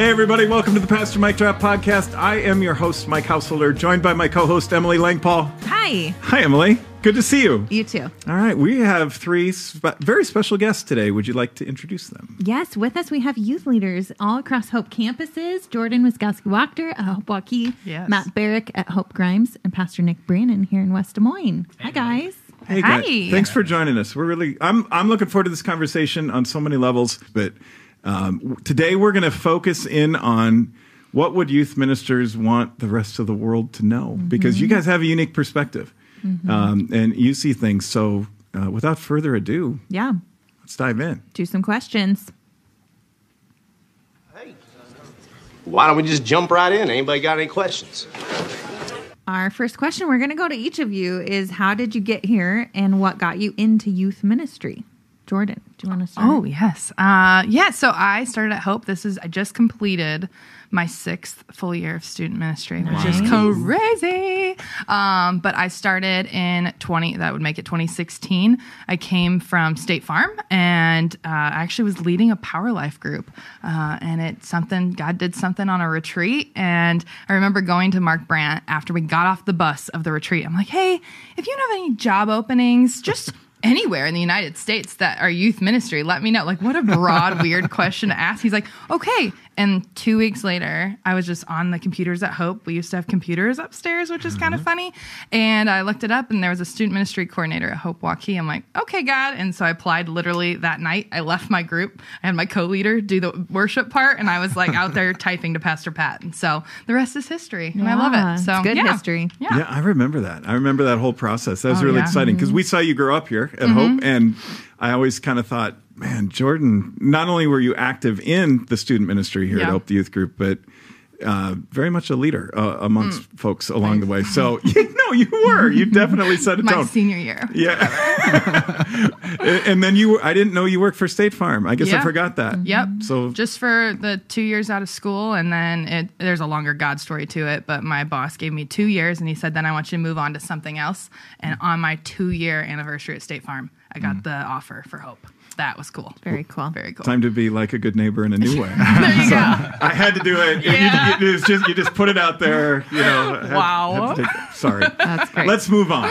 Hey, everybody, welcome to the Pastor Mike Drop Podcast. I am your host, Mike Householder, joined by my co host, Emily Langpaul. Hi. Hi, Emily. Good to see you. You too. All right, we have three spe- very special guests today. Would you like to introduce them? Yes, with us we have youth leaders all across Hope campuses. Jordan Wiskowski Wachter at Hope Waukee, Yes. Matt Barrick at Hope Grimes, and Pastor Nick Brannon here in West Des Moines. Hi, guys. Hey, Hi. thanks for joining us. We're really, I'm, I'm looking forward to this conversation on so many levels. But um, today we're going to focus in on what would youth ministers want the rest of the world to know, because you guys have a unique perspective um, and you see things. So, uh, without further ado, Yeah, let's dive in. do some questions. Hey, why don't we just jump right in? Anybody got any questions? Our first question we're going to go to each of you is how did you get here and what got you into youth ministry? Jordan, do you want to start? Oh yes, uh, yeah. So I started at Hope. This is I just completed my sixth full year of student ministry, which is crazy. Um, but I started in twenty. That would make it 2016. I came from State Farm, and uh, I actually was leading a Power Life group. Uh, and it's something God did something on a retreat, and I remember going to Mark Brandt after we got off the bus of the retreat. I'm like, hey, if you don't have any job openings, just anywhere in the United States that are youth ministry, let me know. Like, what a broad, weird question to ask. He's like, okay. And two weeks later, I was just on the computers at Hope. We used to have computers upstairs, which is kind of mm-hmm. funny. And I looked it up, and there was a student ministry coordinator at Hope Waukee. I'm like, okay, God. And so I applied literally that night. I left my group. I had my co leader do the worship part, and I was like out there typing to Pastor Pat. And so the rest is history. And I love it. So it's good yeah. history. Yeah. Yeah, I remember that. I remember that whole process. That was Oh, really yeah. exciting because mm-hmm. we saw you grow up here at mm-hmm. Hope, and I always kind of thought, man, Jordan. Not only were you active in the student ministry here at Hope, the youth group, but uh, very much a leader uh, amongst folks along the way. So, you, no, you were. You definitely set a tone. My tone. senior year. Yeah. and then you, I didn't know you worked for State Farm. I guess I forgot that. Yep. So just for the two years out of school, and then it, there's a longer God story to it. But my boss gave me two years, and he said, "Then I want you to move on to something else." And on my two year anniversary at State Farm, I got Mm. the offer for Hope. That was cool. Very cool. Very cool. time to be like a good neighbor in a new way. There you go. I had to do it. You- Yeah. You, it's just you just put it out there. You know. I had- Wow. had take- sorry. That's great. Let's move on.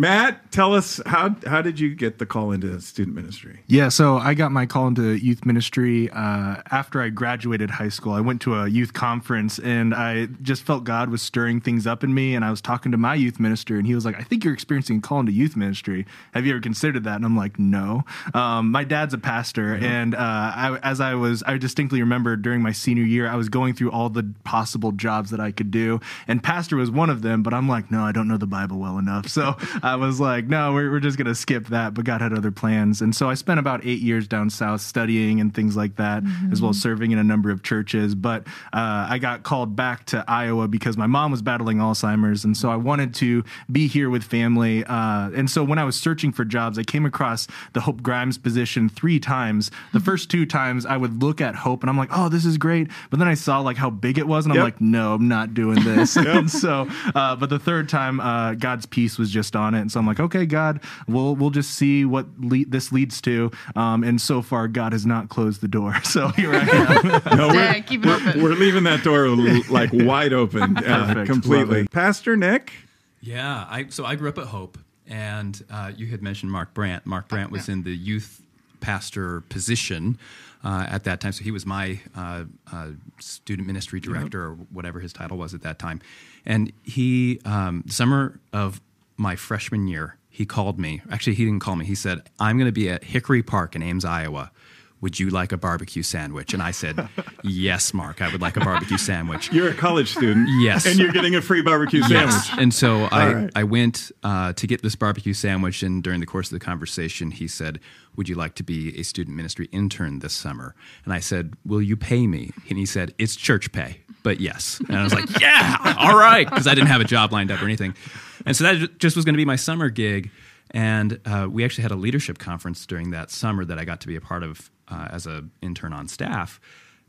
Matt, tell us how how did you get the call into student ministry? Yeah, so I got my call into youth ministry uh, after I graduated high school. I went to a youth conference and I just felt God was stirring things up in me. And I was talking to my youth minister, and he was like, I think you're experiencing a call into youth ministry. Have you ever considered that? And I'm like, no. Um, my dad's a pastor. And uh, I, as I was, I distinctly remember during my senior year, I was going through all the possible jobs that I could do. And pastor was one of them, but I'm like, no, I don't know the Bible well enough. So I was like, no, we're, we're just going to skip that. But God had other plans. And so I spent about eight years down south studying and things like that, as well as serving in a number of churches. But uh, I got called back to Iowa because my mom was battling Alzheimer's. And so I wanted to be here with family. Uh, and so when I was searching for jobs, I came across the Hope Grimes position three times. The first two times I would look at Hope and I'm like, oh, this is great. But then I saw like how big it was and I'm Yep. like, no, I'm not doing this. and so, uh, but the third time, uh, God's peace was just on it. And so I'm like, okay, God, we'll, we'll just see what le- this leads to. Um, and so far, God has not closed the door. So here I am. No, Yeah, keep it open. we're leaving that door like wide open, uh, completely. Pastor Nick. Yeah, I so I grew up at Hope, and uh, you had mentioned Mark Brandt. Mark Brandt was in the youth pastor position uh, at that time, so he was my uh, uh, student ministry director or whatever his title was at that time. And he, um, summer of my freshman year, he called me. Actually, he didn't call me. He said, "I'm going to be at Hickory Park in Ames, Iowa." Would you like a barbecue sandwich? And I said, Yes, Mark, I would like a barbecue sandwich. You're a college student. Yes. And you're getting a free barbecue sandwich. Yes. And so I, right. I went uh, to get this barbecue sandwich, and during the course of the conversation, he said, Would you like to be a student ministry intern this summer? And I said, Will you pay me? And he said, It's church pay, but yes. And I was like, Yeah, all right, because I didn't have a job lined up or anything. And so that just was going to be my summer gig. And uh, we actually had a leadership conference during that summer that I got to be a part of uh, as an intern on staff.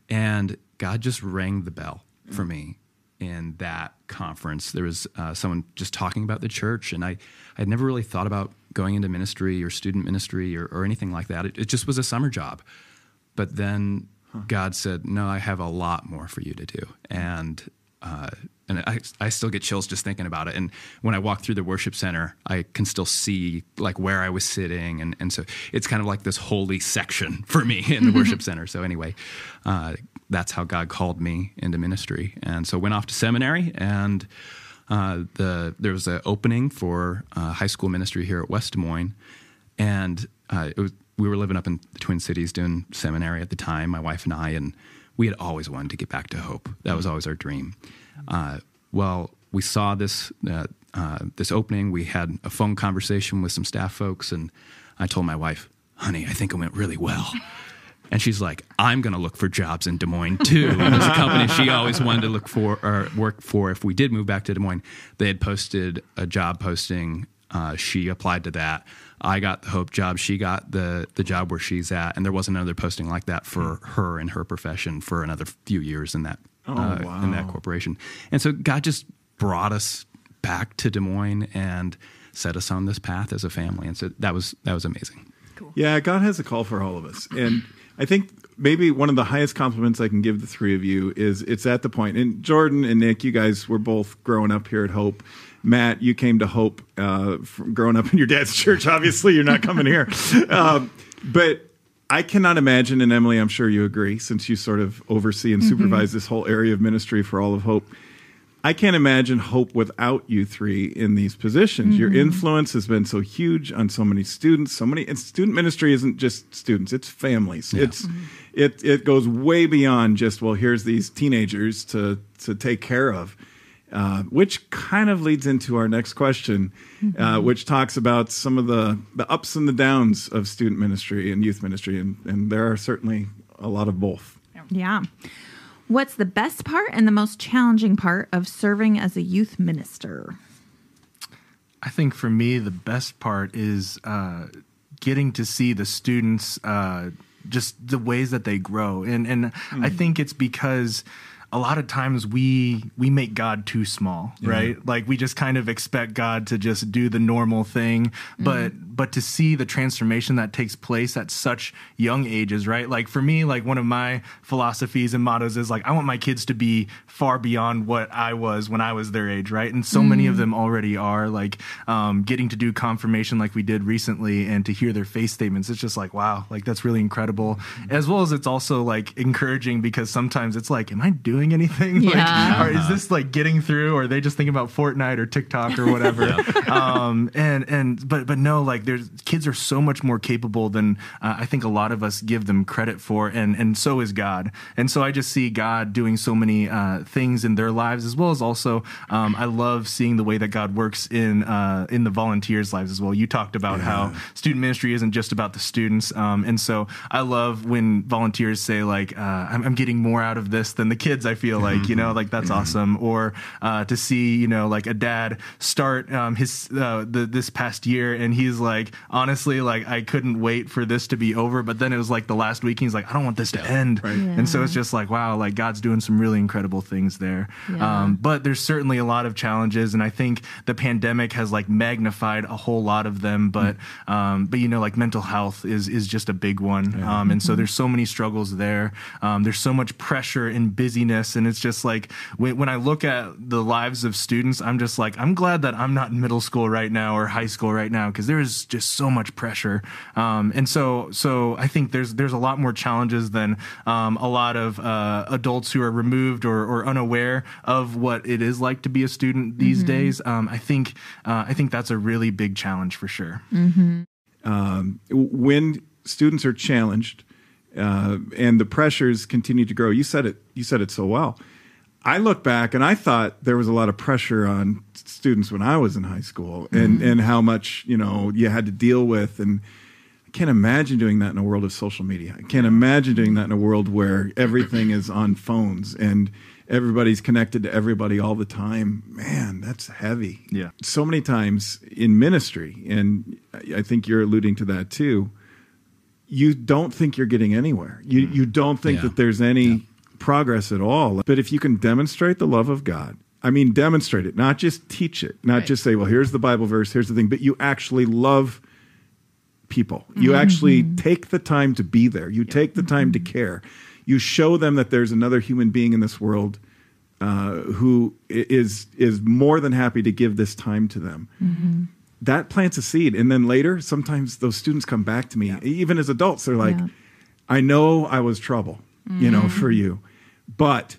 And God just rang the bell for me in that conference. There was uh, someone just talking about the church, and I had never really thought about going into ministry or student ministry or, or anything like that. It, it just was a summer job. But then God said, "No, I have a lot more for you to do." And uh, and I, I still get chills just thinking about it. And when I walk through the worship center, I can still see like where I was sitting, and and so it's kind of like this holy section for me in the worship center. So anyway, uh, that's how God called me into ministry, and so went off to seminary and. Uh, the there was an opening for uh, high school ministry here at West Des Moines, and uh, was, we were living up in the Twin Cities doing seminary at the time, my wife and I, and we had always wanted to get back to Hope. That was always our dream. Uh, well, we saw this uh, uh, this opening. We had a phone conversation with some staff folks, and I told my wife, "Honey, I think it went really well." And she's like, I'm going to look for jobs in Des Moines too. And a company she always wanted to look for or work for if we did move back to Des Moines. They had posted a job posting. Uh, she applied to that. I got the Hope job. She got the the job where she's at, and there wasn't another posting like that for her in her profession for another few years in that Oh, uh, wow. in that corporation. And so God just brought us back to Des Moines and set us on this path as a family. And so that was that was amazing. Yeah, God has a call for all of us. And I think maybe one of the highest compliments I can give the three of you is it's at the point. point, and Jordan and Nick, you guys were both growing up here at Hope. Matt, you came to Hope uh, from growing up in your dad's church. Obviously, you're not coming here. Um, but I cannot imagine, and Emily, I'm sure you agree, since you sort of oversee and supervise this whole area of ministry for all of Hope. I can't imagine hope without you three in these positions. Your influence has been so huge on so many students, so many and student ministry isn't just students, it's families. It's it it goes way beyond just, well, here's these teenagers to to take care of. Uh, which kind of leads into our next question, uh, which talks about some of the, the ups and the downs of student ministry and youth ministry, and, and there are certainly a lot of both. Yeah. What's the best part and the most challenging part of serving as a youth minister? I think for me, the best part is uh, getting to see the students, uh, just the ways that they grow, and and I think it's because a lot of times we we make God too small, right? Like we just kind of expect God to just do the normal thing, mm-hmm. but but to see the transformation that takes place at such young ages, right? Like for me, like one of my philosophies and mottos is like I want my kids to be far beyond what I was when I was their age, right? And so many of mm-hmm. them already are. Like um, getting to do confirmation like we did recently, and to hear their face statements, it's just like wow, like that's really incredible. Mm-hmm. As well as it's also like encouraging because sometimes it's like, am I doing anything? Yeah. Like, or is this like getting through? Or are they just thinking about Fortnite or TikTok or whatever? um, and and but but no, like there's kids are so much more capable than uh, I think a lot of us give them credit for, and and so is God. And so I just see God doing so many uh, things in their lives, as well as also um, I love seeing the way that God works in uh, in the volunteers' lives as well. You talked about how student ministry isn't just about the students, um, and so I love when volunteers say like uh, I'm, I'm getting more out of this than the kids. I feel like you know like that's awesome, or uh, to see you know like a dad start um, his uh, the, this past year and he's like honestly like I couldn't wait for this to be over, but then it was like the last week he's like I don't want this to end, and so it's just like wow like God's doing some really incredible things there. Yeah. Um, but there's certainly a lot of challenges, and I think the pandemic has like magnified a whole lot of them. But um, but you know, like mental health is is just a big one, um, and so there's so many struggles there. Um, there's so much pressure and busyness, and it's just like when, when I look at the lives of students, I'm just like I'm glad that I'm not in middle school right now or high school right now because there is just so much pressure, um, and so so I think there's there's a lot more challenges than um, a lot of uh, adults who are removed or, or unaware of what it is like to be a student these days. Um, I think uh, I think that's a really big challenge for sure. when students are challenged uh, and the pressures continue to grow, you said it. You said it so well. I look back and I thought there was a lot of pressure on students when I was in high school, and and how much you know you had to deal with, and I can't imagine doing that in a world of social media. I can't imagine doing that in a world where everything is on phones and everybody's connected to everybody all the time. Man, that's heavy. Yeah. So many times in ministry, and I I think you're alluding to that too you don't think you're getting anywhere. You mm. you don't think Yeah. that there's any progress at all. But if you can demonstrate the love of God, I mean demonstrate it, not just teach it, not Right. just say, well, here's the Bible verse, here's the thing, but you actually love people. You mm-hmm. actually mm-hmm. take the time to be there. You take the time to mm-hmm. care. You show them that there's another human being in this world uh, who is is more than happy to give this time to them. That plants a seed, and then later, sometimes those students come back to me, even as adults. They're like, Yeah. "I know I was trouble, you know, mm-hmm. for you, but."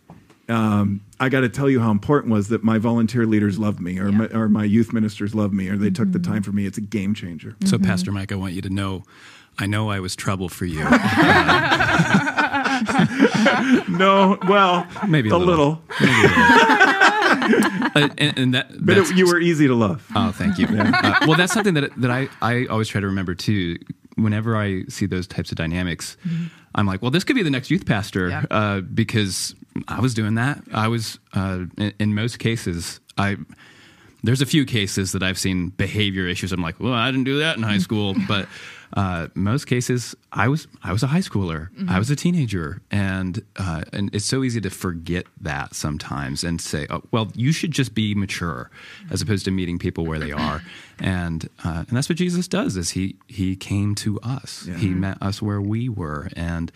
Um, I got to tell you how important was that my volunteer leaders loved me, or my, or my youth ministers loved me, or they took the mm-hmm. time for me. It's a game changer. So, mm-hmm. Pastor Mike, I want you to know, I know I was trouble for you. No, well, Maybe a a little. little, Uh, and, and that, but it, you were easy to love. Oh, thank you. Uh, well, that's something that that I, I always try to remember too. Whenever I see those types of dynamics, I'm like, well, this could be the next youth pastor Yeah. uh, because I was doing that. I was uh, in, in most cases, I there's a few cases that I've seen behavior issues. I'm like, well, I didn't do that in high school, but uh, most cases, I was I was a high schooler, I was a teenager, and uh, and it's so easy to forget that sometimes and say, oh, well, you should just be mature, as opposed to meeting people where they are, and uh, and that's what Jesus does. Is he he came to us, he met us where we were, and.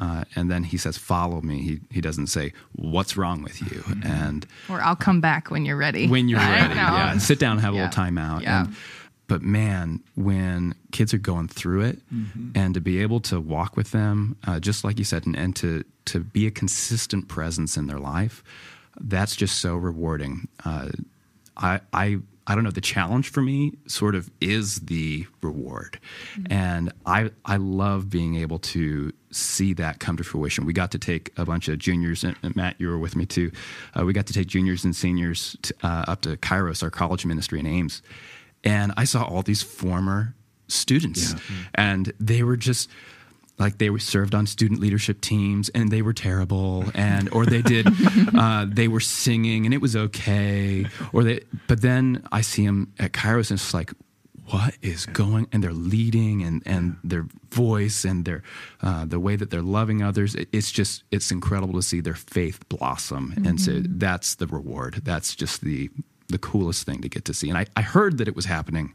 Uh, and then he says, "Follow me." He he doesn't say, "What's wrong with you?" And Or I'll come back when you're ready. when you're ready. Yeah, sit down, and have a little time out. Yeah. And, but man, when kids are going through it, and to be able to walk with them, uh, just like you said, and, and to to be a consistent presence in their life, that's just so rewarding. Uh, I I I don't know. The challenge for me sort of is the reward, and I I love being able to see that come to fruition. We got to take a bunch of juniors, and and Matt, you were with me too. Uh, we got to take juniors and seniors to, uh, up to Kairos, our college ministry in Ames, and I saw all these former students, and they were just like they were served on student leadership teams and they were terrible. And or they did uh, they were singing and it was okay. Or they but then i see them at kairos and it's like what is going and they're leading and and their voice and their uh, the way that they're loving others. It- it's just it's incredible to see their faith blossom. And so that's the reward. That's just the the coolest thing to get to see. And I, I heard that it was happening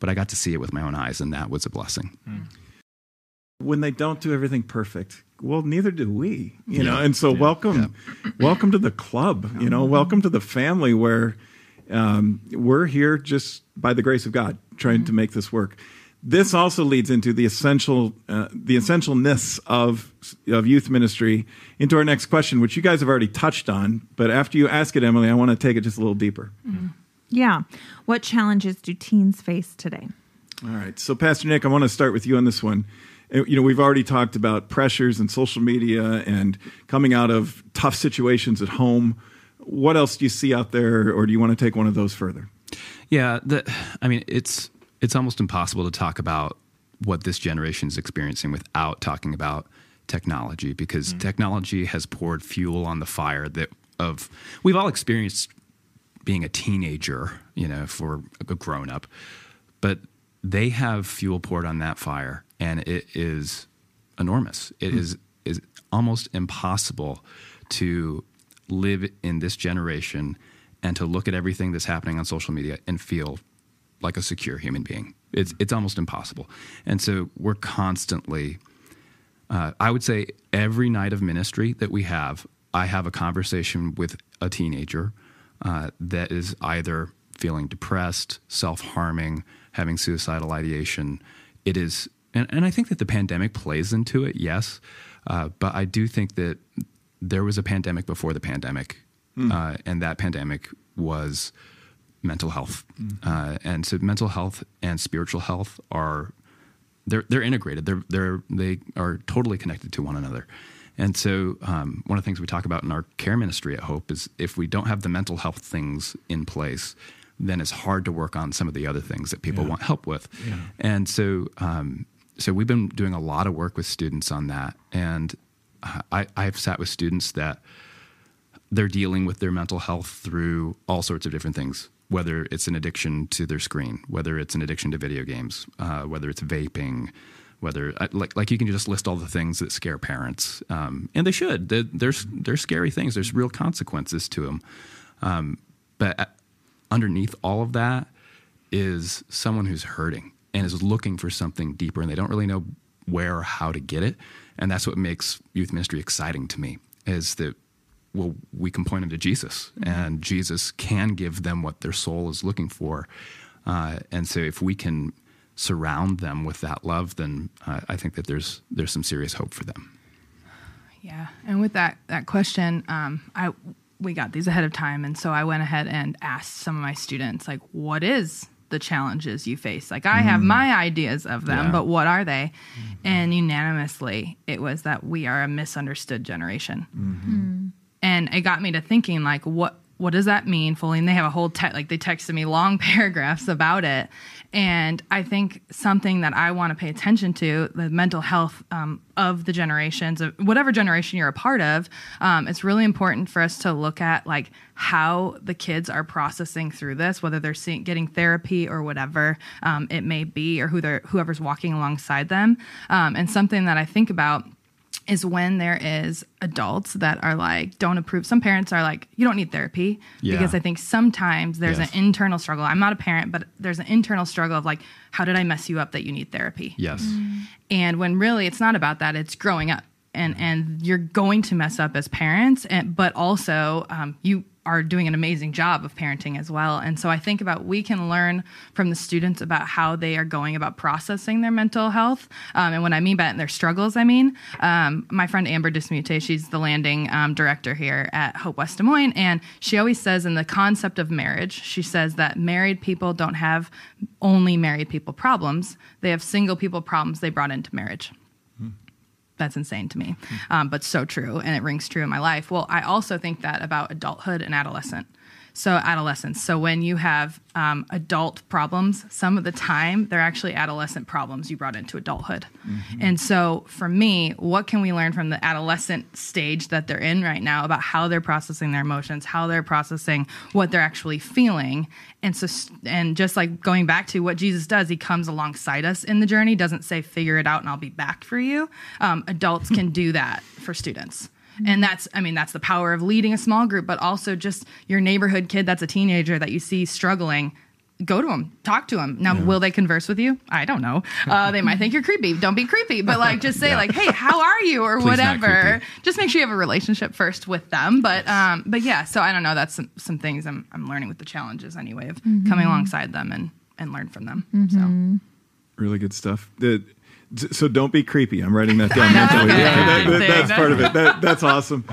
but i got to see it with my own eyes and that was a blessing. Mm. When they don't do everything perfect well neither do we you know? And so Yeah. welcome welcome to the club you know? Mm-hmm. Welcome to the family where um, we're here just by the grace of god trying mm-hmm. to make this work this also leads into the essential uh, the essentialness of of youth ministry into our next question which you guys have already touched on but after you ask it emily i want to take it just a little deeper Yeah. What challenges do teens face today? All right. So, Pastor Nick, I want to start with you on this one. Uh, You know, we've already talked about pressures and social media and coming out of tough situations at home. What else do you see out there, or do you want to take one of those further? Yeah, the, I mean, it's it's almost impossible to talk about what this generation is experiencing without talking about technology because mm. technology has poured fuel on the fire that of we've all experienced being a teenager, you know, for a grown up, but they have fuel poured on that fire, and it is enormous. It hmm. is is almost impossible to live in this generation and to look at everything that's happening on social media and feel like a secure human being. It's it's almost impossible, and so we're constantly. Uh, I would say every night of ministry that we have, I have a conversation with a teenager uh, that is either feeling depressed, self harming, having suicidal ideation. It is, and, and I think that the pandemic plays into it, yes. Uh, but I do think that there was a pandemic before the pandemic, uh, and that pandemic was mental health. Uh, and so mental health and spiritual health are they're they're integrated. They're they're they are totally connected to one another. And so um, one of the things we talk about in our care ministry at Hope is if we don't have the mental health things in place, then it's hard to work on some of the other things that people want help with. And so um, so we've been doing a lot of work with students on that. And I I've sat with students that they're dealing with their mental health through all sorts of different things whether it's an addiction to their screen whether it's an addiction to video games uh, whether it's vaping whether uh, like like you can just list all the things that scare parents um, and they should there's there's scary things there's real consequences to them um, but uh, underneath all of that is someone who's hurting and is looking for something deeper and they don't really know where or how to get it. And that's what makes youth ministry exciting to me is that well, we can point them to Jesus, and Jesus can give them what their soul is looking for. Uh, and so, if we can surround them with that love, then uh, I think that there's there's some serious hope for them. Yeah, and with that that question, um, I we got these ahead of time, and so I went ahead and asked some of my students, like, what is the challenges you face? Like, I have my ideas of them, Yeah. but what are they? And unanimously, it was that we are a misunderstood generation, and it got me to thinking, like, what what does that mean fully? And they have a whole te- like they texted me long paragraphs about it, and I think something that I want to pay attention to the mental health um, of the generations of whatever generation you're a part of. Um, it's really important for us to look at like how the kids are processing through this, whether they're seeing, getting therapy or whatever um, it may be, or who they're whoever's walking alongside them. Um, and something that I think about is when there is adults that are like don't approve some parents are like you don't need therapy Yeah. because i think sometimes there's Yes. an internal struggle i'm not a parent but there's an internal struggle of like how did i mess you up that you need therapy Yes. and when really it's not about that it's growing up and and you're going to mess up as parents and but also um, you are doing an amazing job of parenting as well. And so i think about we can learn from the students about how they are going about processing their mental health. Um, and what i mean by their struggles i mean um, my friend amber dismute she's the landing um, director here at hope west des moines. And she always says in the concept of marriage she says that married people don't have only married people problems. They have single people problems they brought into marriage that's insane to me, um, but so true, and it rings true in my life. Well, I also think that about adulthood and adolescent. So adolescence. So when you have um, adult problems, some of the time they're actually adolescent problems you brought into adulthood. And so for me, what can we learn from the adolescent stage that they're in right now about how they're processing their emotions, how they're processing what they're actually feeling, and so and just like going back to what Jesus does, he comes alongside us in the journey. Doesn't say figure it out and I'll be back for you. Um, adults can do that for students. And that's, I mean, that's the power of leading a small group, but also just your neighborhood kid that's a teenager that you see struggling. Go to them, talk to them. Now, will they converse with you? I don't know. Uh, they might think you're creepy. Don't be creepy, but like just say Yeah. like, "Hey, how are you?" or Please whatever. Just make sure you have a relationship first with them. But um, but yeah. So I don't know. That's some, some things I'm I'm learning with the challenges anyway of coming alongside them and and learn from them. So Really good stuff. The, so don't be creepy. I'm writing that down. mentally. Yeah, that- that- that's part of it. That, that's awesome.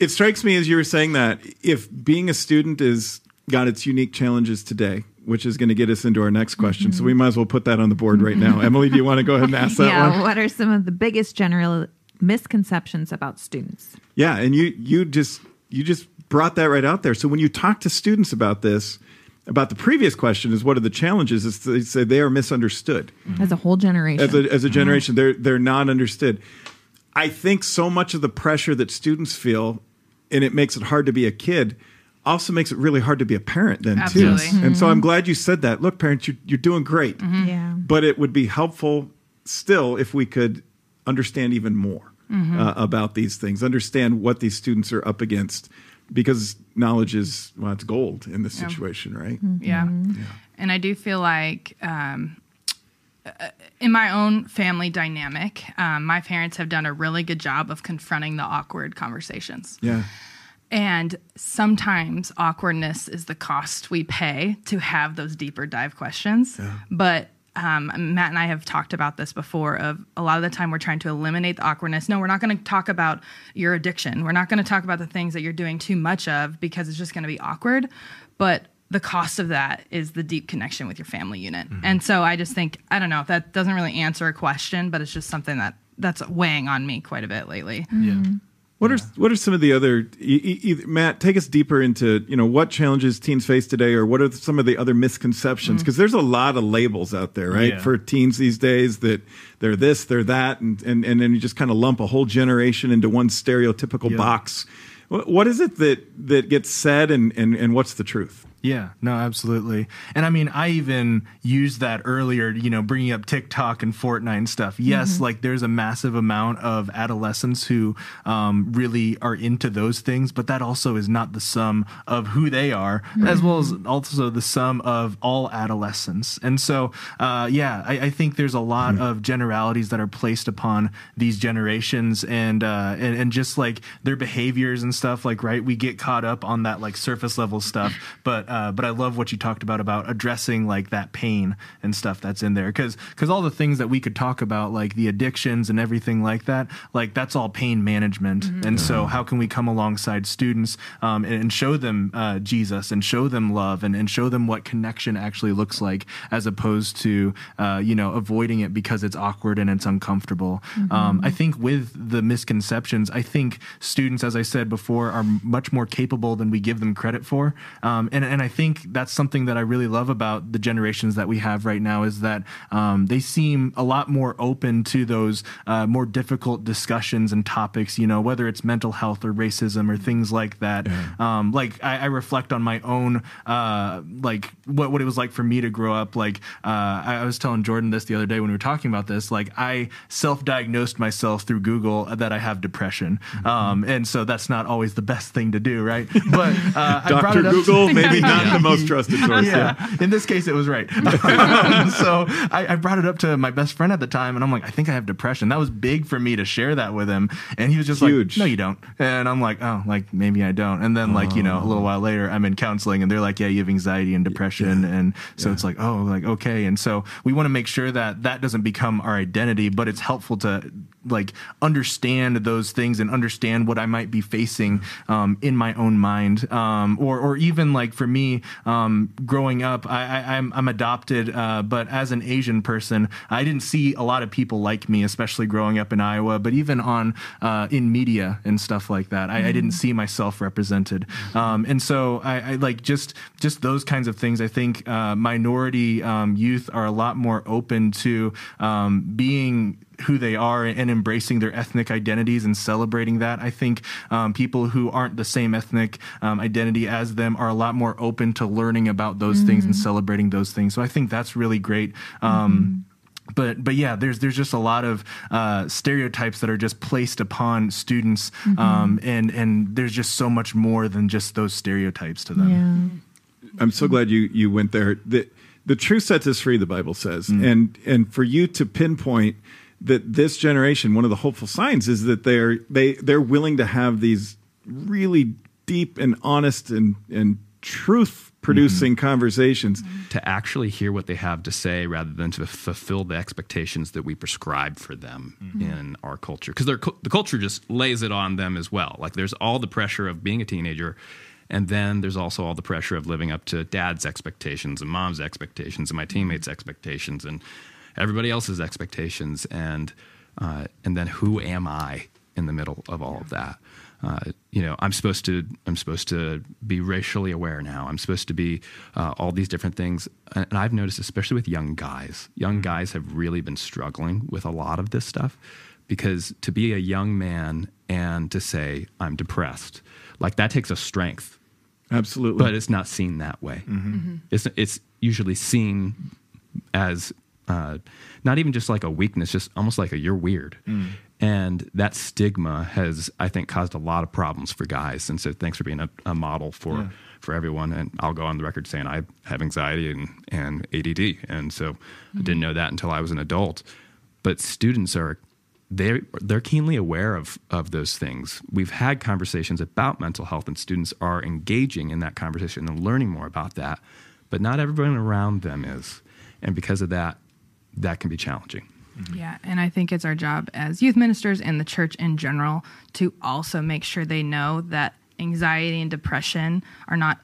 It strikes me as you were saying that if being a student is got its unique challenges today, which is going to get us into our next question. So we mm-hmm. might as well put that on the board right now. Emily, do you want to go ahead and ask that yeah. one? What are some of the biggest general misconceptions about students? Yeah, and you you just you just brought that right out there. So when you talk to students about this, about the previous question is what are the challenges? Is they say they are misunderstood mm-hmm. As a whole generation. as a as a mm-hmm. generation. They're they're not understood. I think so much of the pressure that students feel, and it makes it hard to be a kid, also makes it really hard to be a parent. Then Absolutely. too. And so I'm mm-hmm. glad you said that. Look, parents, you're you're doing great, yeah. but it would be helpful still if we could understand even more uh, about these things, understand what these students are up against, because knowledge is well, it's gold in this situation, right? Yeah. And I do feel like um, uh, in my own family dynamic, um, my parents have done a really good job of confronting the awkward conversations. Yeah. And sometimes awkwardness is the cost we pay to have those deeper dive questions. Yeah. But um, Matt and I have talked about this before. Of a lot of the time, we're trying to eliminate the awkwardness. No, we're not going to talk about your addiction. We're not going to talk about the things that you're doing too much of because it's just going to be awkward. But the cost of that is the deep connection with your family unit. And so I just think I don't know if that doesn't really answer a question, but it's just something that that's weighing on me quite a bit lately. Yeah. What are what are some of the other either, Matt? Take us deeper into you know what challenges teens face today, or what are some of the other misconceptions? Mm-hmm. Because there's a lot of labels out there, right, Yeah. for teens these days that they're this, they're that, and and and then you just kind of lump a whole generation into one stereotypical Yeah. box. What, what is it that that gets said, and and and what's the truth? Yeah, no, absolutely. And I mean, I even used that earlier, you know, bringing up TikTok and Fortnite and stuff. Yes, like there's a massive amount of adolescents who um, really are into those things, but that also is not the sum of who they are, as well as also the sum of all adolescents. And so, uh, yeah, I, I think there's a lot of generalities that are placed upon these generations and, uh, and, and just like their behaviors and stuff. Like, right, we get caught up on that like surface level stuff, but uh, but I love what you talked about about addressing like that pain and stuff that's in there. Because because all the things that we could talk about like the addictions and everything like that like that's all pain management. And so how can we come alongside students um, and, and show them uh, Jesus and show them love and, and show them what connection actually looks like as opposed to uh, you know avoiding it because it's awkward and it's uncomfortable. Um, I think with the misconceptions I think students as I said before are much more capable than we give them credit for. Um, and, and I think that's something that I really love about the generations that we have right now is that um, they seem a lot more open to those uh, more difficult discussions and topics, you know, whether it's mental health or racism or things like that. Um, like I, I reflect on my own, uh, like what, what it was like for me to grow up. Like uh, I, I was telling Jordan this the other day when we were talking about this, like I self-diagnosed myself through Google that I have depression. Um, and so that's not always the best thing to do, right? But uh, I brought it up Google, maybe not the most trusted source. yeah. In this case, it was right. Um, so I, I brought it up to my best friend at the time, and I'm like, I think I have depression. That was big for me to share that with him, and he was just Huge. like, No, you don't. And I'm like, Oh, like maybe I don't. And then like you know, a little while later, I'm in counseling, and they're like, Yeah, you have anxiety and depression, and so it's like, Oh, like okay. And so we want to make sure that that doesn't become our identity, but it's helpful to like understand those things and understand what I might be facing um, in my own mind, um, or or even like for me, um, growing up, I, I, I'm I'm adopted, uh, but as an Asian person, I didn't see a lot of people like me, especially growing up in Iowa. But even on uh, in media and stuff like that, I, I didn't see myself represented, um, and so I, I like just just those kinds of things. I think uh, minority um, youth are a lot more open to um, being who they are and embracing their ethnic identities and celebrating that. I think um, people who aren't the same ethnic um, identity as them are a lot more open to learning about those things and celebrating those things. So I think that's really great. Um, But but yeah, there's there's just a lot of uh, stereotypes that are just placed upon students, um, and and there's just so much more than just those stereotypes to them. Yeah. I'm so glad you you went there. The the truth sets us free, the Bible says, and and for you to pinpoint that this generation, one of the hopeful signs is that they're they they're willing to have these really deep and honest and and truth producing mm-hmm. conversations. to actually hear what they have to say rather than to fulfill the expectations that we prescribe for them mm-hmm. in our culture. Because the culture just lays it on them as well. Like there's all the pressure of being a teenager and then there's also all the pressure of living up to dad's expectations and mom's expectations and my mm-hmm. teammates expectations. And everybody else's expectations and uh, and then who am i in the middle of all of that uh, you know, I'm supposed to I'm supposed to be racially aware now. I'm supposed to be uh, all these different things, and I've noticed, especially with young guys, young guys have really been struggling with a lot of this stuff because to be a young man and to say I'm depressed, like that takes a strength, Absolutely. but it's not seen that way. It's it's usually seen as uh, not even just like a weakness, just almost like a you're weird. And that stigma has, I think, caused a lot of problems for guys. And so, thanks for being a, a model for for everyone. And I'll go on the record saying I have anxiety and and ADD, and so I didn't know that until I was an adult. But students are they're they're keenly aware of of those things. We've had conversations about mental health, and students are engaging in that conversation and learning more about that. But not everyone around them is, and because of that, that can be challenging. Mm-hmm. Yeah, and I think it's our job as youth ministers and the church in general to also make sure they know that anxiety and depression are not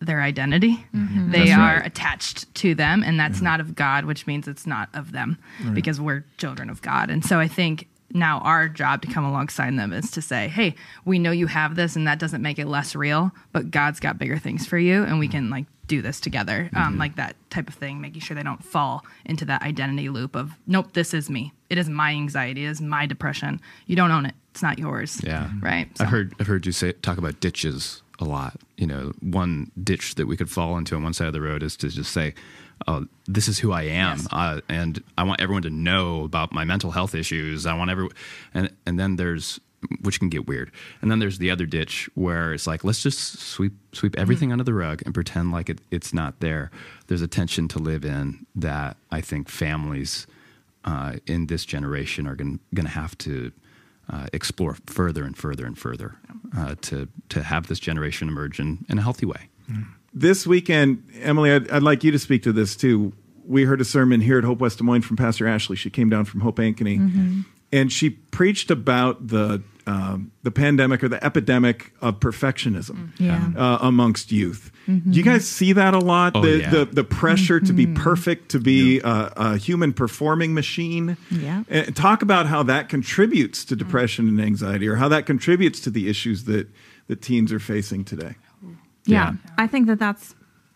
their identity. Mm-hmm. They are attached to them, and that's mm-hmm. not of God, which means it's not of them because we're children of God. And so I think now our job to come alongside them is to say, hey, we know you have this, and that doesn't make it less real, but God's got bigger things for you, and we can like do this together, um, like that type of thing, making sure they don't fall into that identity loop of, nope, this is me. It is my anxiety. It is my depression. You don't own it. It's not yours. Yeah. Right. I've heard I've heard you say talk about ditches a lot. You know, one ditch that we could fall into on one side of the road is to just say, "Oh, this is who I am," uh, and I want everyone to know about my mental health issues. I want every, and and then there's which can get weird. And then there's the other ditch where it's like, let's just sweep sweep everything under the rug and pretend like it, it's not there. There's a tension to live in that I think families uh, in this generation are going to have to uh, explore further and further and further uh, to to have this generation emerge in, in a healthy way. This weekend, Emily, I'd, I'd like you to speak to this too. We heard a sermon here at Hope West Des Moines from Pastor Ashley. She came down from Hope Ankeny, and she preached about the um, the pandemic or the epidemic of perfectionism mm-hmm. Yeah. uh, amongst youth. Mm-hmm. Do you guys see that a lot? Oh, the, yeah. the the pressure to be mm-hmm. perfect, to be a, a human performing machine. Yeah. And talk about how that contributes to depression and anxiety, or how that contributes to the issues that that teens are facing today. Yeah. Yeah. I think that that's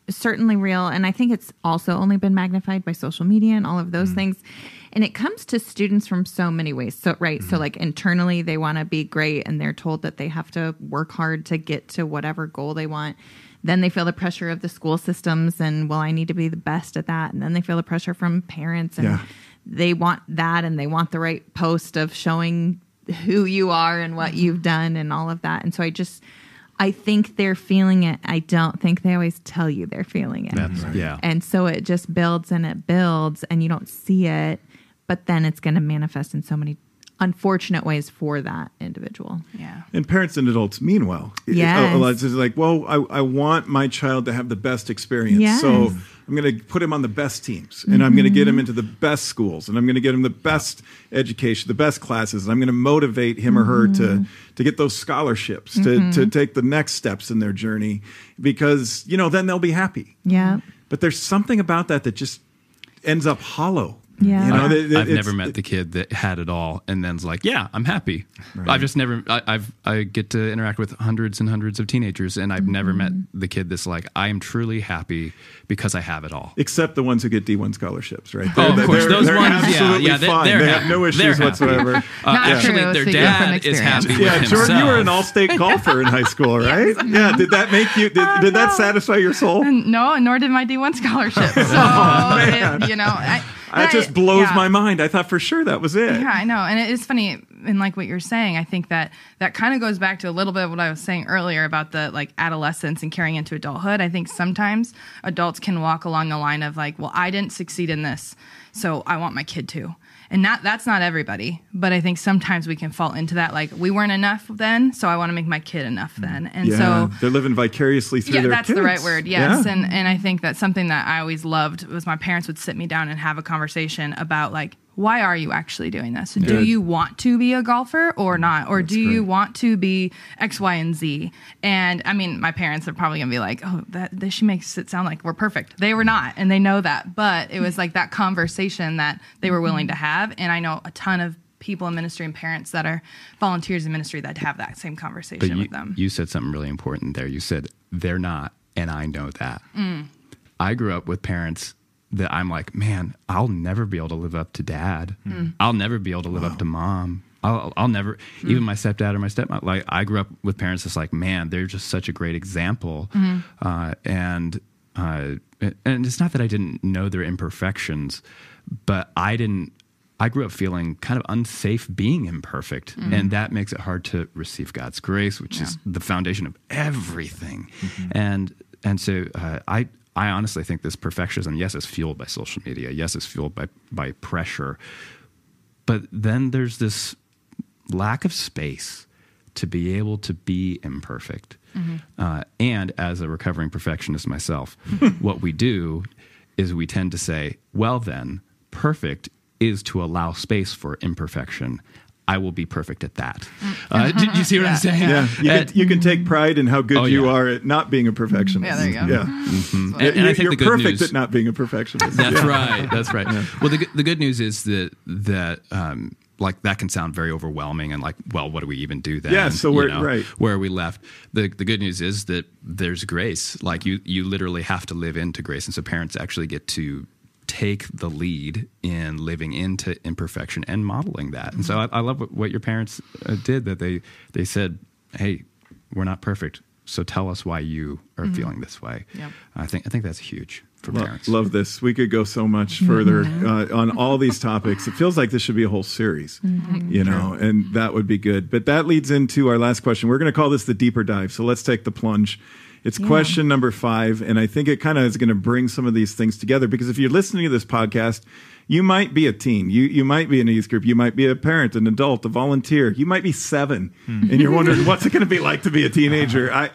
certainly real. And I think it's also only been magnified by social media and all of those mm. things. And it comes to students from so many ways. So, right. So, mm-hmm. like internally, they want to be great and they're told that they have to work hard to get to whatever goal they want. Then they feel the pressure of the school systems and, well, I need to be the best at that. And then they feel the pressure from parents and Yeah. they want that and they want the right post of showing who you are and what mm-hmm. you've done and all of that. And so I just, I think they're feeling it. I don't think they always tell you they're feeling it. That's yeah. And so it just builds and it builds and you don't see it, but then it's going to manifest in so many unfortunate ways for that individual. Yeah. And parents and adults mean well. Yes. A- a lot of it's like, well, I, I want my child to have the best experience. Yes. So I'm going to put him on the best teams and I'm going to get him mm-hmm. into the best schools and I'm going to get him the best education, the best classes. And I'm going to motivate him or her to, mm-hmm. to get those scholarships, to, mm-hmm. to take the next steps in their journey because, you know, then they'll be happy. Yeah. But there's something about that that just ends up hollow. Yeah. You know, I- that- that I've never met the kid that had it all and then's like, yeah, I'm happy. I've just never. I, I've I get to interact with hundreds and hundreds of teenagers, and I've never met the kid that's like, I am truly happy because I have it all. Except the ones who get D1 scholarships, right? Oh, of course, they're- those they're ones, yeah, absolutely yeah, they- fine. they're they have happy. no issues whatsoever. Uh, Not actually, true, their speaking from dad is happy Yeah, with Jordan, you were an all-state golfer in high school, right? Yeah. Did that make you? Did, did that satisfy your soul? No, nor did my D1 scholarship. So, it, you know, I, That just blows yeah. my mind. I thought for sure that was it. Yeah, I know. And it is funny and like what you're saying, I think that that kind of goes back to a little bit of what I was saying earlier about the like adolescence and carrying into adulthood. I think sometimes adults can walk along the line of like, well, I didn't succeed in this, so I want my kid to. And that that's not everybody, but I think sometimes we can fall into that like we weren't enough then, so I want to make my kid enough then. And Yeah, so they're living vicariously through yeah, their that's kids. the right word. Yes, Yeah. and and I think that's something that I always loved was my parents would sit me down and have a conversation about like why are you actually doing this? Do you want to be a golfer or not, or do you great. want to be X, Y, and Z? And I mean, my parents are probably gonna be like, oh, that, that she makes it sound like we're perfect. They were not, and they know that. But it was like that conversation that they were willing to have, and I know a ton of people in ministry and parents that are volunteers in ministry that have that same conversation you, with them. you said something really important there. You said they're not, and I know that. Mm. I grew up with parents that I'm like, man, I'll never be able to live up to dad. Mm. I'll never be able to live up to mom. I'll, I'll never, Mm. even my stepdad or my stepmom. Like I grew up with parents that's like, man, they're just such a great example. Mm-hmm. Uh, and uh, and it's not that I didn't know their imperfections, but I didn't. I grew up feeling kind of unsafe being imperfect, and that makes it hard to receive God's grace, which is the foundation of everything. And and so uh, I I honestly think this perfectionism, yes, is fueled by social media, yes, it's fueled by by pressure, but then there's this lack of space to be able to be imperfect. Uh, and as a recovering perfectionist myself, what we do is we tend to say, well, then, perfect is to allow space for imperfection. I will be perfect at that. Uh, do, you see what I'm saying? Yeah, you And- can, you can take pride in how good Oh, you yeah. are at not being a perfectionist. Yeah, there you go. Yeah, and, and I You're- think you're the good perfect news, at not being a perfectionist. That's Yeah. right. That's right. Well, the, good- the good news is that that um, like that can sound very overwhelming and like, well, what do we even do then? Yeah, so You we're- right. Where are we left? The the good news is that there's grace. Like you you literally have to live into grace, and so parents actually get to take the lead in living into imperfection and modeling that. And so I, I love what, what your parents uh, did. That they they said, hey, we're not perfect. So tell us why you are feeling this way. Yep. I think I think that's huge for Lo- parents. love this. We could go so much further uh, on all these topics. It feels like this should be a whole series, you know, and that would be good. But that leads into our last question. We're going to call this the deeper dive. So let's take the plunge. It's question number five, and I think it kind of is going to bring some of these things together because if you're listening to this podcast, you might be a teen, you you might be in a youth group, you might be a parent, an adult, a volunteer, you might be seven, and you're wondering what's it going to be like to be a teenager. I,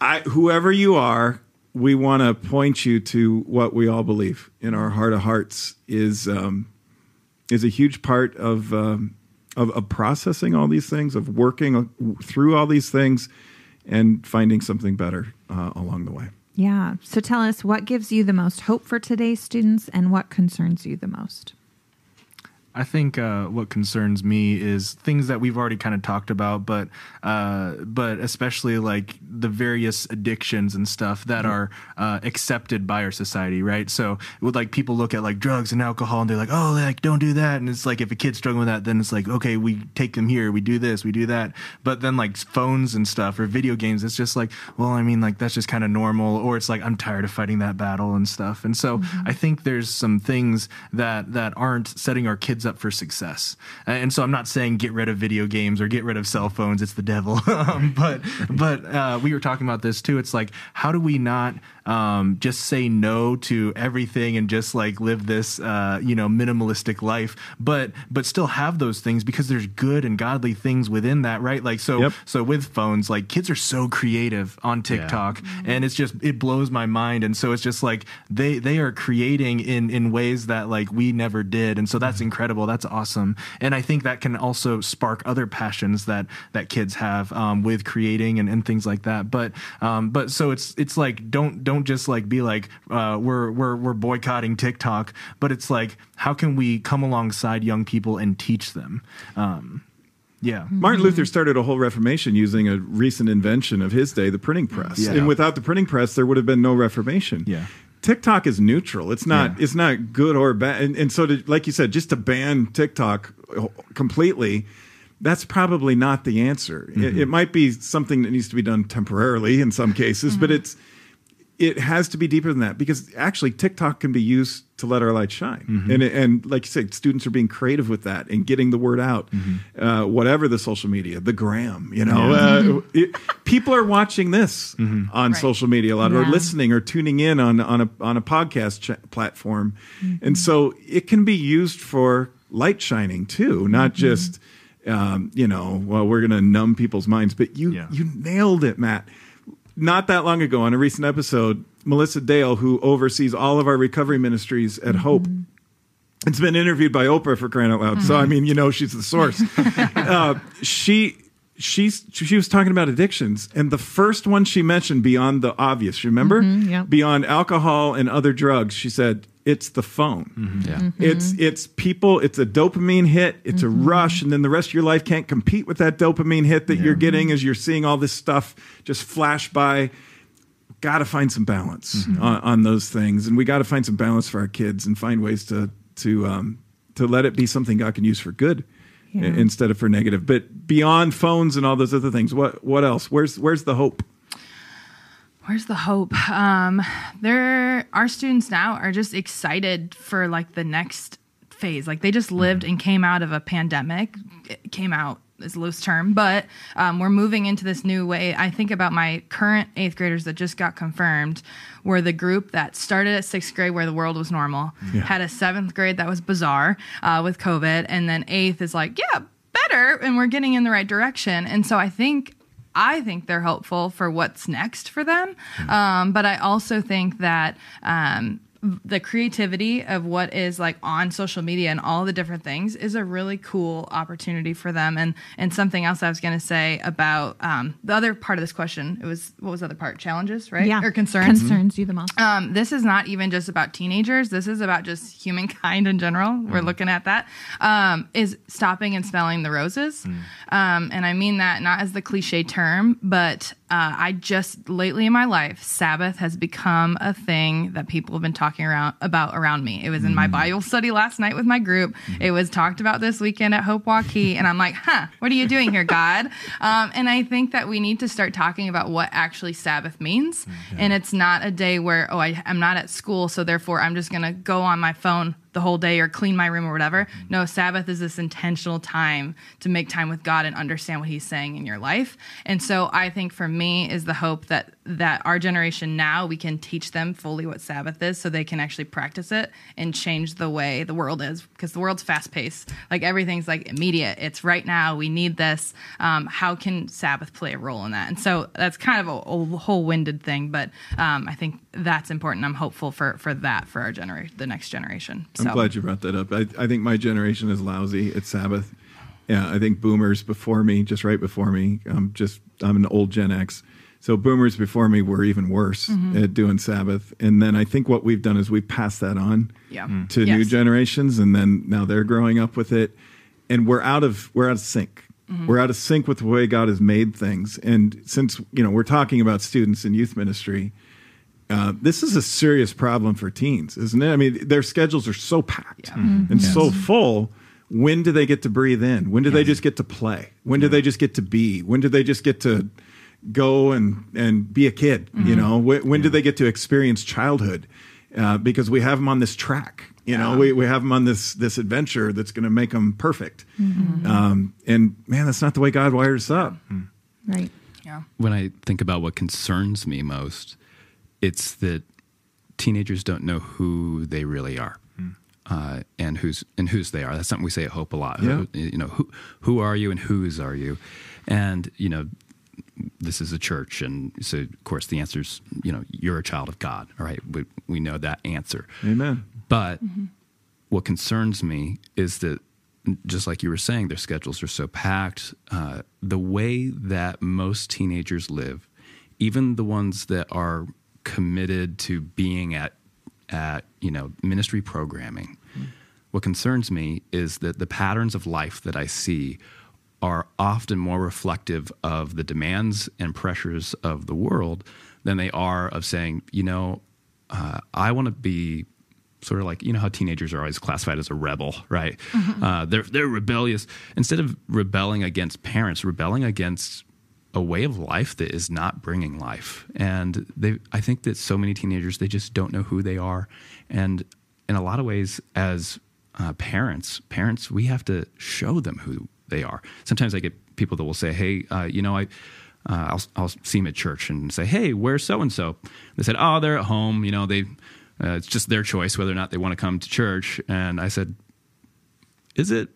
I, whoever you are, we want to point you to what we all believe in our heart of hearts is um, is a huge part of, um, of of processing all these things, of working through all these things, and finding something better uh, along the way. Yeah. So tell us what gives you the most hope for today's students and what concerns you the most. I think uh, what concerns me is things that we've already kind of talked about, but uh, but especially like the various addictions and stuff that are uh, accepted by our society, right? So with like people look at like drugs and alcohol and they're like, oh, like don't do that, and it's like if a kid's struggling with that, then it's like okay, we take them here, we do this, we do that, but then like phones and stuff or video games, it's just like, well, I mean, like that's just kind of normal, or it's like I'm tired of fighting that battle and stuff, and so I think there's some things that that aren't setting our kids up for success. And so I'm not saying get rid of video games or get rid of cell phones. It's the devil. Um, but but uh, we were talking about this too. It's like how do we not um, just say no to everything and just like live this uh, you know minimalistic life, but but still have those things because there's good and godly things within that, right? Like so Yep. so with phones, like kids are so creative on TikTok, and it's just it blows my mind. And so it's just like they they are creating in in ways that like we never did, and so that's incredible. That's awesome, and I think that can also spark other passions that that kids have um, with creating and, and things like that. But um, but so it's it's like don't don't just like be like uh, we're we're we're boycotting TikTok, but it's like how can we come alongside young people and teach them? Um, yeah. Martin Luther started a whole reformation using a recent invention of his day, the printing press. Yeah. And without the printing press, there would have been no reformation. Yeah. TikTok is neutral. It's not. Yeah. It's not good or bad. And, and so, to, like you said, just to ban TikTok completely, that's probably not the answer. Mm-hmm. it might be something that needs to be done temporarily in some cases, but it's it has to be deeper than that because actually TikTok can be used to let our light shine. Mm-hmm. And and like you said, students are being creative with that and getting the word out. Mm-hmm. Uh, whatever the social media, the gram, you know, uh, it, people are watching this Mm-hmm. on Right. social media a lot, or listening or tuning in on on a on a podcast ch- platform, Mm-hmm. and so it can be used for light shining too, not Mm-hmm. just. Um, you know, well, we're going to numb people's minds, but you Yeah. you nailed it, Matt not that long ago on a recent episode, Melissa Dale, who oversees all of our recovery ministries at mm-hmm. Hope, it's been interviewed by Oprah for crying out loud. So I mm-hmm. mean, you know, she's the source. uh, she she's she was talking about addictions, and the first one she mentioned beyond the obvious, remember, mm-hmm, yeah. beyond alcohol and other drugs, she said it's the phone. Mm-hmm. Yeah. Mm-hmm. It's it's people. It's a dopamine hit. It's a mm-hmm. rush, and then the rest of your life can't compete with that dopamine hit that you're getting as you're seeing all this stuff just flash by. Got to find some balance on, on those things, and we got to find some balance for our kids and find ways to to um, to let it be something God can use for good i- Yeah. instead of for negative. But beyond phones and all those other things, what what else? Where's where's the hope? Where's the hope? Um, there, our students now are just excited for like the next phase. Like they just lived and came out of a pandemic. It came out is a loose term, but um, we're moving into this new way. I think about my current eighth graders that just got confirmed were the group that started at sixth grade where the world was normal, had a seventh grade that was bizarre uh, with COVID, and then eighth is like, yeah, better, and we're getting in the right direction. And so I think I think they're helpful for what's next for them. Um, but I also think that um, the creativity of what is like on social media and all the different things is a really cool opportunity for them. And and something else I was going to say about um, the other part of this question. It was what was the other part? Challenges, right? Yeah. Or concerns. Concerns you the most. Um, this is not even just about teenagers. This is about just humankind in general. We're looking at that. Um, is stopping and smelling the roses. Um, and I mean that not as the cliche term, but uh, I just lately in my life, Sabbath has become a thing that people have been talking talking around about around me. It was in my mm. Bible study last night with my group. Mm-hmm. It was talked about this weekend at Hope Waukee, and I'm like, huh, what are you doing here, God? Um, and I think that we need to start talking about what actually Sabbath means, mm-hmm. and it's not a day where oh I, I'm not at school, so therefore I'm just gonna go on my phone the whole day or clean my room or whatever. No, Sabbath is this intentional time to make time with God and understand what He's saying in your life. And so I think for me is the hope that that our generation now we can teach them fully what Sabbath is, so they can actually practice it and change the way the world is because the world's fast paced. Like everything's like immediate. It's right now. We need this. Um, how can Sabbath play a role in that? And so that's kind of a, a whole winded thing, but um, I think that's important. I'm hopeful for for that for our generation, the next generation. So. I'm glad you brought that up. I, I think my generation is lousy at Sabbath. Yeah, I think boomers before me, just right before me, I'm just I'm an old Gen X. So boomers before me were even worse Mm-hmm. at doing Sabbath. And then I think what we've done is we've passed that on Yeah. to new generations and then now they're growing up with it. And we're out of we're out of sync. Mm-hmm. We're out of sync with the way God has made things. And since, you know, we're talking about students in youth ministry, uh, this is a serious problem for teens, isn't it? I mean, their schedules are so packed and so full. When do they get to breathe in? When do they just get to play? When do they just get to be? When do they just get to go and and be a kid? You know, when, when do they get to experience childhood? Uh, because we have them on this track. You know, we, we have them on this this adventure that's going to make them perfect. Um, and man, that's not the way God wires us up. Right. Yeah. when I think about what concerns me most, it's that teenagers don't know who they really are. Uh, and who's and whose they are. That's something we say at Hope a lot. Yeah. Who- You know, who who are you and whose are you? And you know, this is a church, and so of course the answer is you know you're a child of God. All right, we we know that answer. Amen. But what concerns me is that, just like you were saying, their schedules are so packed. Uh, the way that most teenagers live, even the ones that are committed to being at at you know ministry programming, what concerns me is that the patterns of life that I see are often more reflective of the demands and pressures of the world than they are of saying, you know, uh, I want to be sort of like you know how teenagers are always classified as a rebel, right? Uh, they're they're rebellious. Instead of rebelling against parents, rebelling against a way of life that is not bringing life. And they, I think that so many teenagers they just don't know who they are, and in a lot of ways, as uh, parents, parents we have to show them who they are. Sometimes I get people that will say, "Hey, uh, you know, I." Uh, I'll, I'll see them at church and say, "Hey, where's so and so?" They said, "Oh, they're at home. You know, they uh, it's just their choice whether or not they want to come to church." And I said, "Is it?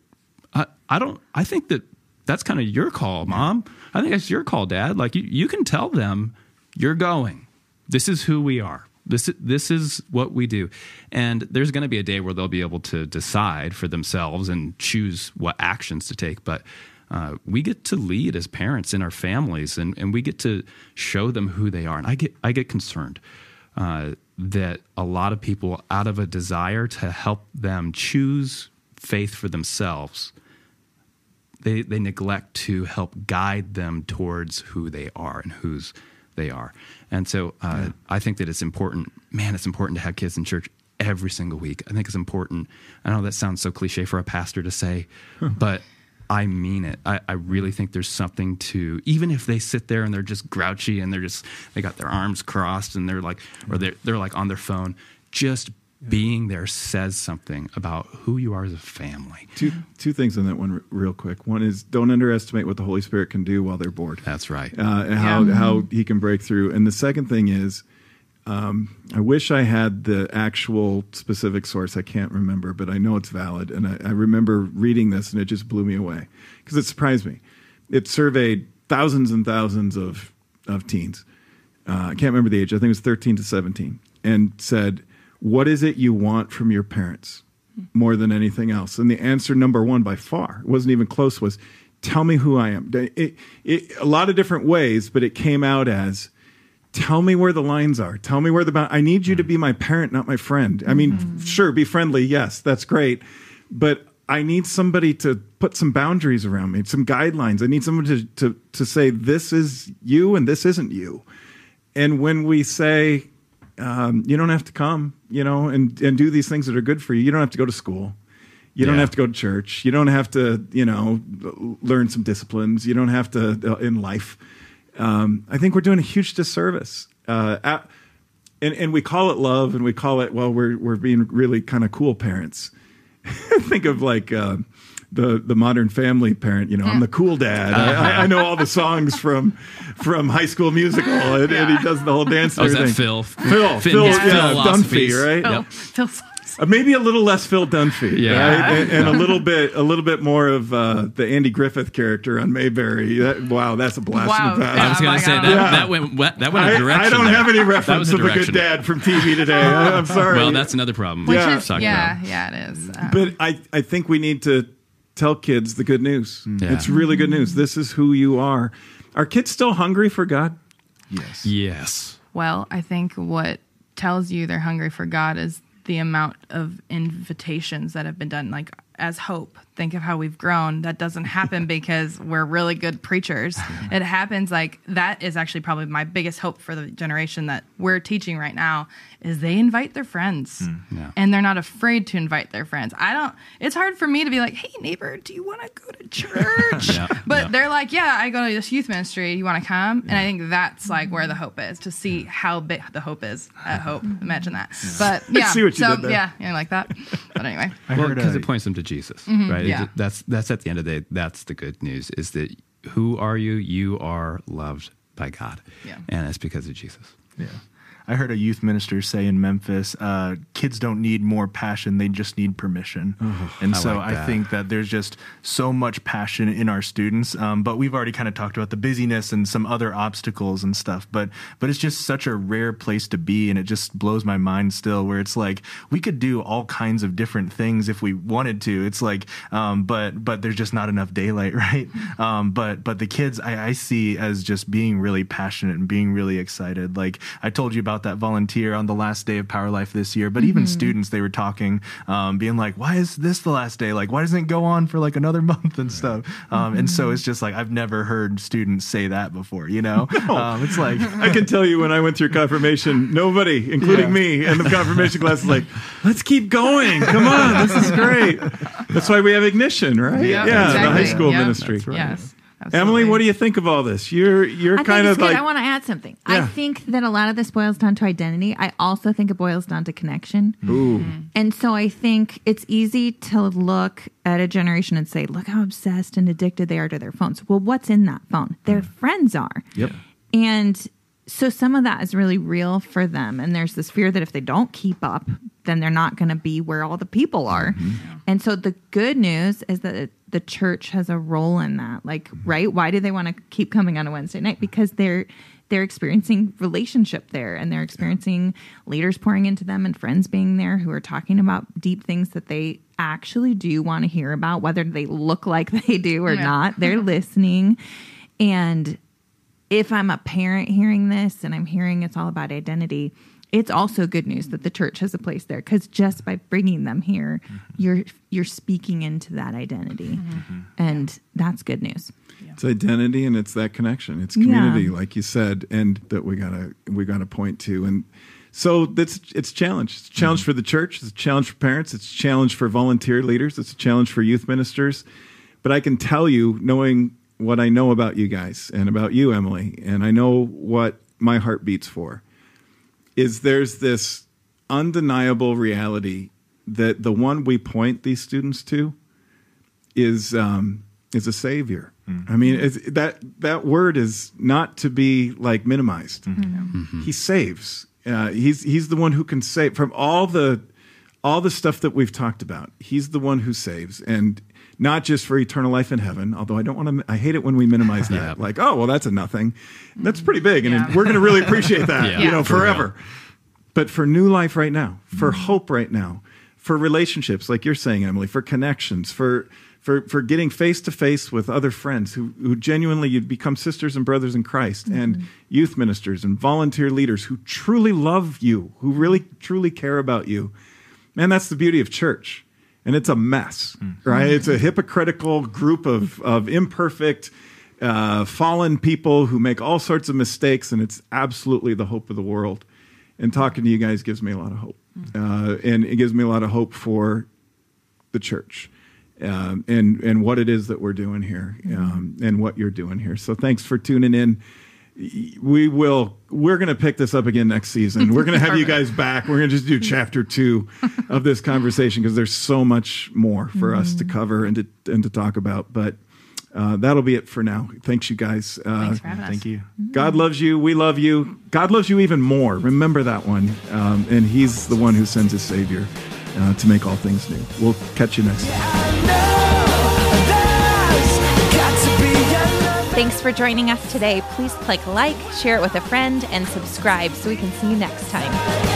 I, I don't. I think that that's kind of your call, mom. I think that's your call, dad. Like you, you can tell them you're going. This is who we are. This this is what we do. And there's going to be a day where they'll be able to decide for themselves and choose what actions to take. But uh, we get to lead as parents in our families, and, and we get to show them who they are. And I get I get concerned uh, that a lot of people, out of a desire to help them choose faith for themselves, they they neglect to help guide them towards who they are and whose they are. And so uh, I think that it's important, man, it's important to have kids in church every single week. I think it's important. I know that sounds so cliche for a pastor to say, but I mean it. I, I really think there's something to even if they sit there and they're just grouchy and they're just they got their arms crossed and they're like or they're they're like on their phone, just being there says something about who you are as a family. Two two things on that one, r- real quick. One is don't underestimate what the Holy Spirit can do while they're bored. That's right. uh, and how how he can break through. And the second thing is, um, I wish I had the actual specific source. I can't remember, but I know it's valid. And I, I remember reading this, and it just blew me away because it surprised me. It surveyed thousands and thousands of of teens. Uh, I can't remember the age. I think it was thirteen to seventeen, and said, "What is it you want from your parents?" more than anything else. And the answer number one by far it wasn't even close was tell me who I am. It, it, a lot of different ways, but it came out as tell me where the lines are. Tell me where the bound. I need you to be my parent, not my friend. I mean, sure, be friendly. Yes, that's great. But I need somebody to put some boundaries around me, some guidelines. I need someone to, to, to say, this is you and this isn't you. And when we say, um, you don't have to come, you know, and and do these things that are good for you. You don't have to go to school. You don't have to go to church. You don't have to, you know, learn some disciplines. You don't have to uh, in life. Um, I think we're doing a huge disservice. Uh, at, and, and we call it love, and we call it well, we're we're being really kind of cool parents. Think of like uh, the the modern family parent. You know, I'm the cool dad. I, I, I know all the songs from from High School Musical, and, and he does the whole dance. Oh, and is that everything. Phil? Phil, Finn- Phil, his yeah, philosophies. Dunphy, right? Yep. Phil- Uh, maybe a little less Phil Dunphy, Yeah. right? And, and a little bit, a little bit more of uh, the Andy Griffith character on Mayberry. That, wow, that's a blast Wow, from the past. I was Oh going to say that Yeah. that went that went a I, direction. I don't there. have any reference was of a good dad from TV today. I, am sorry. Well, that's another problem. Which Yeah. is, Talking yeah, about. yeah, it is. Um, but I, I think we need to tell kids the good news. Mm. Yeah. It's really good news. This is who you are. Are kids still hungry for God? Yes. Yes. Well, I think what tells you they're hungry for God is the amount of invitations that have been done. Like as hope, think of how we've grown. That doesn't happen because we're really good preachers. It happens like that is actually probably my biggest hope for the generation that we're teaching right now is they invite their friends Yeah. and they're not afraid to invite their friends. I don't. It's hard for me to be like, "Hey neighbor, do you want to go to church?" Yeah, but yeah. they're like, "Yeah, I go to this youth ministry. You want to come?" And I think that's like where the hope is to see how big the hope is at Hope. Imagine that. But yeah, see what you so did there. yeah, yeah, like that. But anyway, I well, because uh, it points them to Jesus, right? It yeah. ju- that's that's at the end of the day. That's the good news: is that who are you? You are loved by God, Yeah. and it's because of Jesus. Yeah. I heard a youth minister say in Memphis, uh, kids don't need more passion, they just need permission. and I so like I think that there's just so much passion in our students. Um, but we've already kind of talked about the busyness and some other obstacles and stuff. But but it's just such a rare place to be, and it just blows my mind still. Where it's like we could do all kinds of different things if we wanted to. It's like, um, but but there's just not enough daylight, right? Um, but but the kids I, I see as just being really passionate and being really excited. Like I told you about that volunteer on the last day of Power Life this year, but even students they were talking, um, being like, "Why is this the last day? Like, why doesn't it go on for like another month and stuff?" Um, and so it's just like I've never heard students say that before. You know, um, it's like I can tell you when I went through confirmation, nobody, including Yeah. me, and the confirmation class is like, let's keep going. Come on, this is great. That's why we have ignition, right? Yeah, the high school Yep. ministry. yes. Emily, what do you think of all this? You're you're I kind think of like I want to add something. Yeah. I think that a lot of this boils down to identity. I also think it boils down to connection. Mm. ooh, mm-hmm. And so I think it's easy to look at a generation and say, look how obsessed and addicted they are to their phones. Well, what's in that phone? Their mm. friends are. Yep. And so some of that is really real for them. And there's this fear that if they don't keep up, then they're not going to be where all the people are. Mm-hmm. And so the good news is that the church has a role in that. Like, mm-hmm. right? Why do they want to keep coming on a Wednesday night? Because they're they're experiencing relationship there and they're experiencing leaders pouring into them and friends being there who are talking about deep things that they actually do want to hear about whether they look like they do or Yeah. not they're listening and if I'm a parent hearing this and I'm hearing it's all about identity, it's also good news that the church has a place there because just by bringing them here, mm-hmm. you're you're speaking into that identity, mm-hmm. and that's good news. it's identity and it's that connection. It's Yeah. community, like you said, and that we gotta we gotta point to. And so that's it's a challenge. It's a challenge mm-hmm. for the church. It's a challenge for parents. It's a challenge for volunteer leaders. It's a challenge for youth ministers. But I can tell you, knowing what I know about you guys and about you, Emily, and I know what my heart beats for, is there's this undeniable reality that the one we point these students to is um, is a savior. I mean, it's, that that word is not to be like minimized. He saves. Uh, he's he's the one who can save from all the all the stuff that we've talked about. He's the one who saves, and not just for eternal life in heaven. Although I don't want to, I hate it when we minimize that. Yeah. Like, oh well, that's a nothing. That's pretty big, and Yeah. we're going to really appreciate that. Yeah, you know, for forever but for new life right now, for mm-hmm. hope right now, for relationships, like you're saying, Emily, for connections, for for for getting face to face with other friends who who genuinely you'd become sisters and brothers in Christ, and mm-hmm. youth ministers and volunteer leaders who truly love you, who really truly care about you. Man, that's the beauty of church. And it's a mess, right? It's a hypocritical group of of imperfect, uh, fallen people who make all sorts of mistakes, and it's absolutely the hope of the world. And talking to you guys gives me a lot of hope. uh, and it gives me a lot of hope for the church. Um, and and what it is that we're doing here, um, and what you're doing here. So thanks for tuning in we will we're going to pick this up again next season. We're going to have you guys back. We're going to just do chapter two of this conversation because there's so much more for us to cover and to and to talk about but uh, that'll be it for now. Thanks you guys. Uh, Thanks for having us. Thank you. god loves you. We love you. God loves you even more. Remember that one. Um, and he's the one who sends his savior uh, to make all things new. We'll catch you next time Thanks for joining us today. Please click like, share it with a friend, and subscribe so we can see you next time.